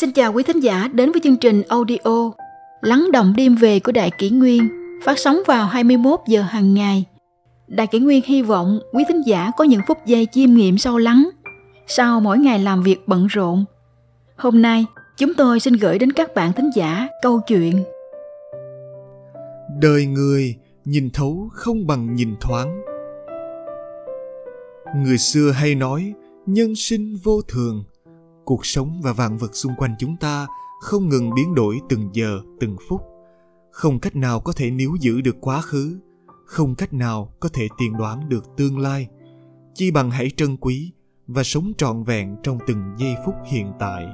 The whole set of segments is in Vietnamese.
Xin chào quý thính giả đến với chương trình audio Lắng động đêm về của Đại Kỷ Nguyên phát sóng vào 21 giờ hàng ngày. Đại Kỷ Nguyên hy vọng quý thính giả có những phút giây chiêm nghiệm sâu lắng sau mỗi ngày làm việc bận rộn. Hôm nay, chúng tôi xin gửi đến các bạn thính giả câu chuyện Đời người nhìn thấu không bằng nhìn thoáng. Người xưa hay nói nhân sinh vô thường – cuộc sống và vạn vật xung quanh chúng ta không ngừng biến đổi từng giờ, từng phút. Không cách nào có thể níu giữ được quá khứ, không cách nào có thể tiên đoán được tương lai. Chi bằng hãy trân quý và sống trọn vẹn trong từng giây phút hiện tại.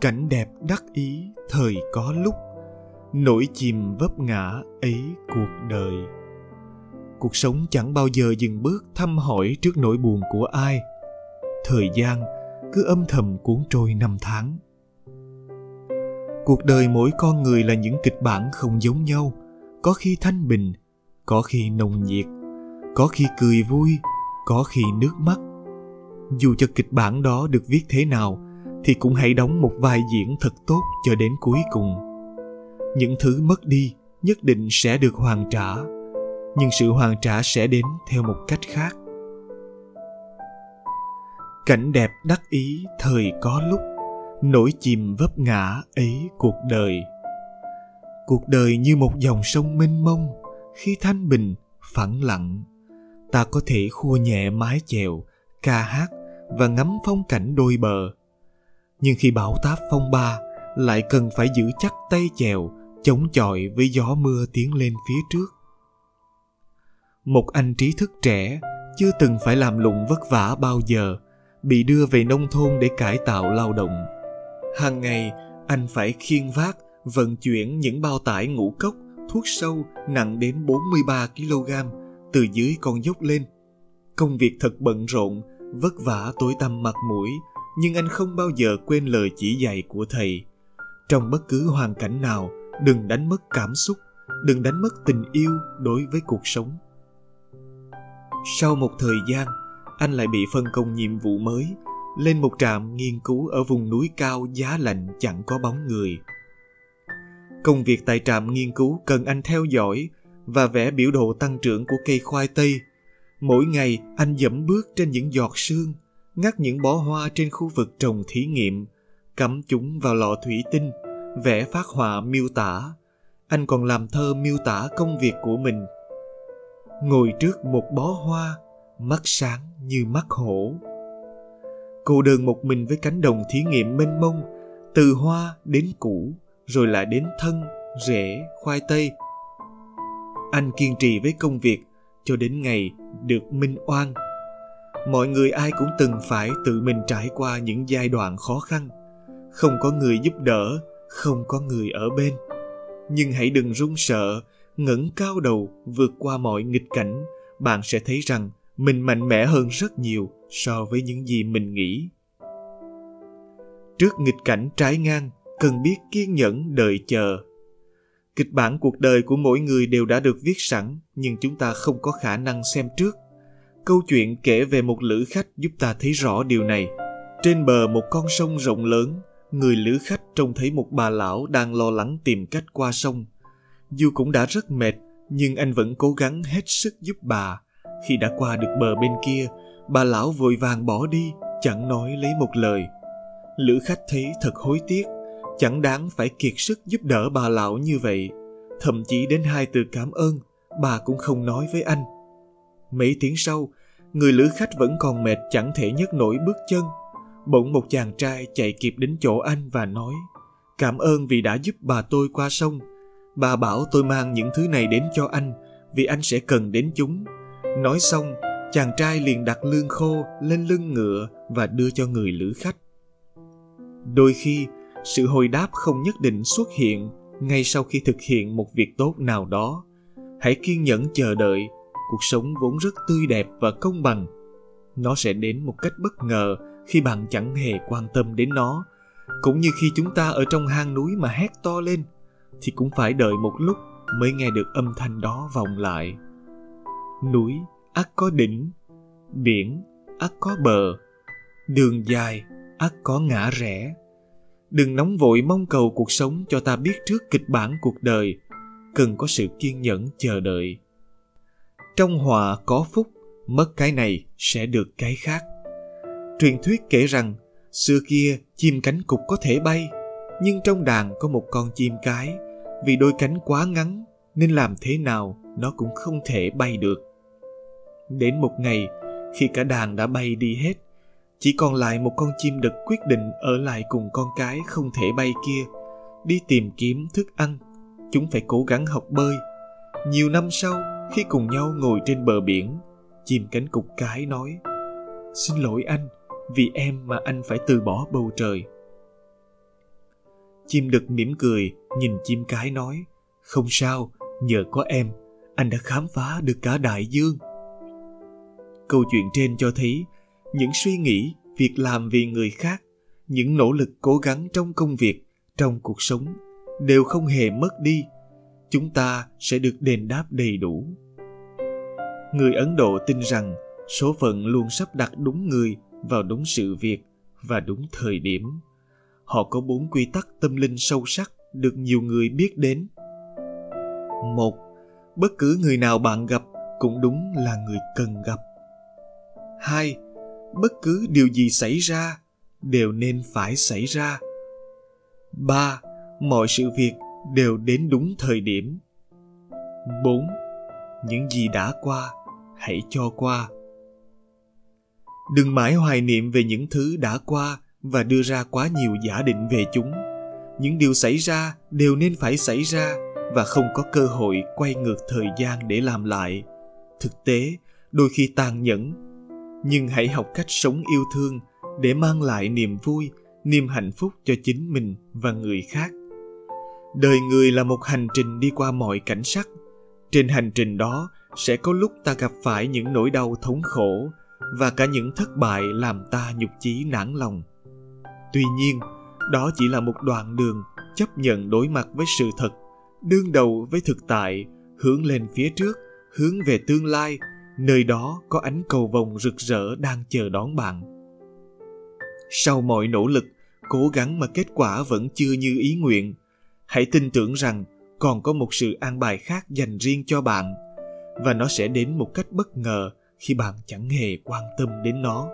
Cảnh đẹp đắc ý thời có lúc nổi chìm vấp ngã ấy cuộc đời. Cuộc sống chẳng bao giờ dừng bước thăm hỏi trước nỗi buồn của ai. Thời gian cứ âm thầm cuốn trôi năm tháng. Cuộc đời mỗi con người là những kịch bản không giống nhau, có khi thanh bình, có khi nồng nhiệt, có khi cười vui, có khi nước mắt. Dù cho kịch bản đó được viết thế nào, thì cũng hãy đóng một vai diễn thật tốt cho đến cuối cùng. Những thứ mất đi nhất định sẽ được hoàn trả, nhưng sự hoàn trả sẽ đến theo một cách khác cảnh đẹp đắc ý thời có lúc nổi chìm vấp ngã ấy cuộc đời. Cuộc đời như một dòng sông mênh mông, khi thanh bình, phẳng lặng. Ta có thể khua nhẹ mái chèo, ca hát và ngắm phong cảnh đôi bờ. Nhưng khi bão táp phong ba, lại cần phải giữ chắc tay chèo, chống chọi với gió mưa tiến lên phía trước. Một anh trí thức trẻ chưa từng phải làm lụng vất vả bao giờ bị đưa về nông thôn để cải tạo lao động. Hàng ngày, anh phải khiêng vác, vận chuyển những bao tải ngũ cốc, thuốc sâu nặng đến 43 kg từ dưới con dốc lên. Công việc thật bận rộn, vất vả tối tăm mặt mũi, nhưng anh không bao giờ quên lời chỉ dạy của thầy. Trong bất cứ hoàn cảnh nào, đừng đánh mất cảm xúc, đừng đánh mất tình yêu đối với cuộc sống. Sau một thời gian, anh lại bị phân công nhiệm vụ mới lên một trạm nghiên cứu ở vùng núi cao giá lạnh chẳng có bóng người. Công việc tại trạm nghiên cứu cần anh theo dõi và vẽ biểu đồ tăng trưởng của cây khoai tây. Mỗi ngày anh dẫm bước trên những giọt sương, ngắt những bó hoa trên khu vực trồng thí nghiệm, cắm chúng vào lọ thủy tinh, vẽ phát họa miêu tả. Anh còn làm thơ miêu tả công việc của mình. Ngồi trước một bó hoa, mắt sáng như mắt hổ. Cô đơn một mình với cánh đồng thí nghiệm mênh mông, từ hoa đến củ, rồi lại đến thân, rễ, khoai tây. Anh kiên trì với công việc cho đến ngày được minh oan. Mọi người ai cũng từng phải tự mình trải qua những giai đoạn khó khăn. Không có người giúp đỡ, không có người ở bên. Nhưng hãy đừng run sợ, ngẩng cao đầu vượt qua mọi nghịch cảnh, bạn sẽ thấy rằng mình mạnh mẽ hơn rất nhiều so với những gì mình nghĩ. Trước nghịch cảnh trái ngang, cần biết kiên nhẫn, đợi chờ. Kịch bản cuộc đời của mỗi người đều đã được viết sẵn, nhưng chúng ta không có khả năng xem trước. Câu chuyện kể về một lữ khách giúp ta thấy rõ điều này. Trên bờ một con sông rộng lớn, người lữ khách trông thấy một bà lão đang lo lắng tìm cách qua sông. Dù cũng đã rất mệt, nhưng anh vẫn cố gắng hết sức giúp bà khi đã qua được bờ bên kia, bà lão vội vàng bỏ đi, chẳng nói lấy một lời. Lữ khách thấy thật hối tiếc, chẳng đáng phải kiệt sức giúp đỡ bà lão như vậy. Thậm chí đến hai từ cảm ơn, bà cũng không nói với anh. Mấy tiếng sau, người lữ khách vẫn còn mệt chẳng thể nhấc nổi bước chân. Bỗng một chàng trai chạy kịp đến chỗ anh và nói Cảm ơn vì đã giúp bà tôi qua sông. Bà bảo tôi mang những thứ này đến cho anh vì anh sẽ cần đến chúng Nói xong, chàng trai liền đặt lương khô lên lưng ngựa và đưa cho người lữ khách. Đôi khi, sự hồi đáp không nhất định xuất hiện ngay sau khi thực hiện một việc tốt nào đó. Hãy kiên nhẫn chờ đợi, cuộc sống vốn rất tươi đẹp và công bằng. Nó sẽ đến một cách bất ngờ khi bạn chẳng hề quan tâm đến nó. Cũng như khi chúng ta ở trong hang núi mà hét to lên, thì cũng phải đợi một lúc mới nghe được âm thanh đó vọng lại núi ắt có đỉnh, biển ắt có bờ, đường dài ắt có ngã rẽ. Đừng nóng vội mong cầu cuộc sống cho ta biết trước kịch bản cuộc đời, cần có sự kiên nhẫn chờ đợi. Trong họa có phúc, mất cái này sẽ được cái khác. Truyền thuyết kể rằng, xưa kia chim cánh cục có thể bay, nhưng trong đàn có một con chim cái. Vì đôi cánh quá ngắn, nên làm thế nào nó cũng không thể bay được đến một ngày, khi cả đàn đã bay đi hết, chỉ còn lại một con chim đực quyết định ở lại cùng con cái không thể bay kia, đi tìm kiếm thức ăn. Chúng phải cố gắng học bơi. Nhiều năm sau, khi cùng nhau ngồi trên bờ biển, chim cánh cục cái nói, xin lỗi anh, vì em mà anh phải từ bỏ bầu trời. Chim đực mỉm cười, nhìn chim cái nói, không sao, nhờ có em, anh đã khám phá được cả đại dương câu chuyện trên cho thấy những suy nghĩ, việc làm vì người khác, những nỗ lực cố gắng trong công việc, trong cuộc sống đều không hề mất đi. Chúng ta sẽ được đền đáp đầy đủ. Người ấn độ tin rằng số phận luôn sắp đặt đúng người vào đúng sự việc và đúng thời điểm. Họ có bốn quy tắc tâm linh sâu sắc được nhiều người biết đến. Một, bất cứ người nào bạn gặp cũng đúng là người cần gặp hai, bất cứ điều gì xảy ra đều nên phải xảy ra. Ba, mọi sự việc đều đến đúng thời điểm. Bốn, những gì đã qua, hãy cho qua. Đừng mãi hoài niệm về những thứ đã qua và đưa ra quá nhiều giả định về chúng. Những điều xảy ra đều nên phải xảy ra và không có cơ hội quay ngược thời gian để làm lại. Thực tế, đôi khi tàn nhẫn nhưng hãy học cách sống yêu thương để mang lại niềm vui, niềm hạnh phúc cho chính mình và người khác. Đời người là một hành trình đi qua mọi cảnh sắc. Trên hành trình đó sẽ có lúc ta gặp phải những nỗi đau thống khổ và cả những thất bại làm ta nhục chí nản lòng. Tuy nhiên, đó chỉ là một đoạn đường chấp nhận đối mặt với sự thật, đương đầu với thực tại, hướng lên phía trước, hướng về tương lai nơi đó có ánh cầu vồng rực rỡ đang chờ đón bạn. Sau mọi nỗ lực, cố gắng mà kết quả vẫn chưa như ý nguyện, hãy tin tưởng rằng còn có một sự an bài khác dành riêng cho bạn, và nó sẽ đến một cách bất ngờ khi bạn chẳng hề quan tâm đến nó.